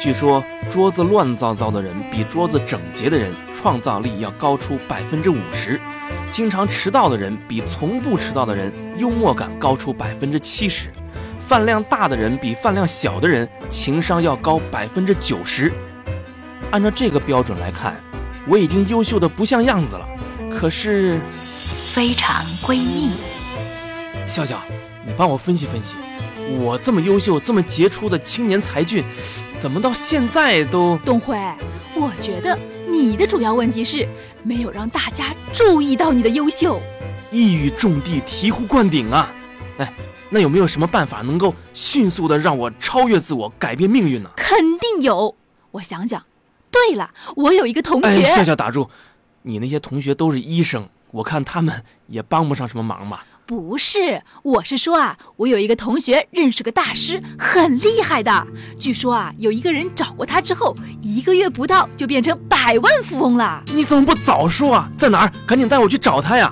据说桌子乱糟糟的人比桌子整洁的人创造力要高出百分之五十，经常迟到的人比从不迟到的人幽默感高出百分之七十，饭量大的人比饭量小的人情商要高百分之九十。按照这个标准来看，我已经优秀的不像样子了。可是，非常闺蜜，笑笑，你帮我分析分析，我这么优秀、这么杰出的青年才俊，怎么到现在都……东辉，我觉得你的主要问题是没有让大家注意到你的优秀，一语中的、醍醐灌顶啊！哎，那有没有什么办法能够迅速的让我超越自我、改变命运呢？肯定有，我想想。对了，我有一个同学。哎，笑笑打住，你那些同学都是医生，我看他们也帮不上什么忙吧。不是，我是说啊，我有一个同学认识个大师，很厉害的。据说啊，有一个人找过他之后，一个月不到就变成百万富翁了。你怎么不早说啊？在哪儿？赶紧带我去找他呀！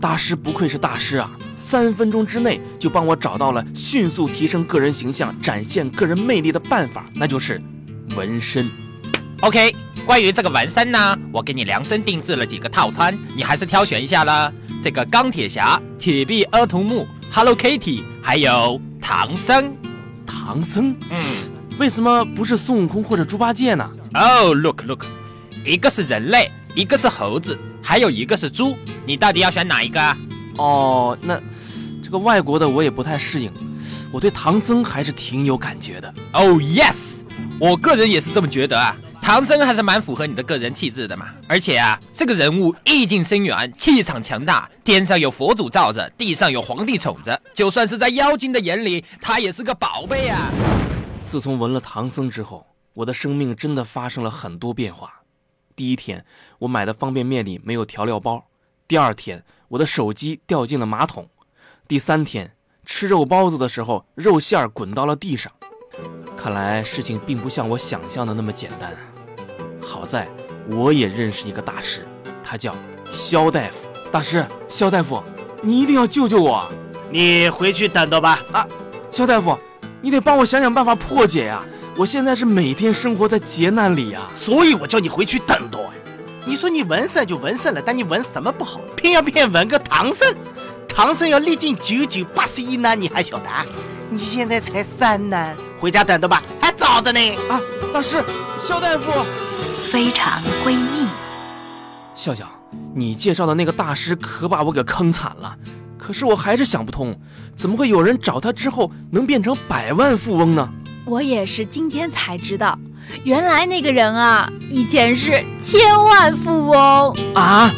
大师不愧是大师啊！三分钟之内就帮我找到了迅速提升个人形象、展现个人魅力的办法，那就是纹身。OK，关于这个纹身呢，我给你量身定制了几个套餐，你还是挑选一下啦。这个钢铁侠、铁臂阿童木、Hello Kitty，还有唐僧。唐僧？嗯，为什么不是孙悟空或者猪八戒呢？Oh look look，一个是人类，一个是猴子，还有一个是猪，你到底要选哪一个？啊哦，那。这个外国的我也不太适应，我对唐僧还是挺有感觉的。Oh yes，我个人也是这么觉得啊，唐僧还是蛮符合你的个人气质的嘛。而且啊，这个人物意境深远，气场强大，天上有佛祖罩着，地上有皇帝宠着，就算是在妖精的眼里，他也是个宝贝啊。自从闻了唐僧之后，我的生命真的发生了很多变化。第一天，我买的方便面里没有调料包；第二天，我的手机掉进了马桶。第三天吃肉包子的时候，肉馅儿滚到了地上。看来事情并不像我想象的那么简单。好在我也认识一个大师，他叫肖大夫。大师，肖大夫，你一定要救救我！你回去等着吧。啊，肖大夫，你得帮我想想办法破解呀！我现在是每天生活在劫难里呀，所以我叫你回去等着。你说你纹身就纹身了，但你纹什么不好，偏要偏纹个唐僧。唐僧要历尽九九八十一难，你还晓得？你现在才三难，回家等着吧，还早着呢。啊，大师，肖大夫，非常闺蜜，笑笑，你介绍的那个大师可把我给坑惨了。可是我还是想不通，怎么会有人找他之后能变成百万富翁呢？我也是今天才知道，原来那个人啊，以前是千万富翁啊。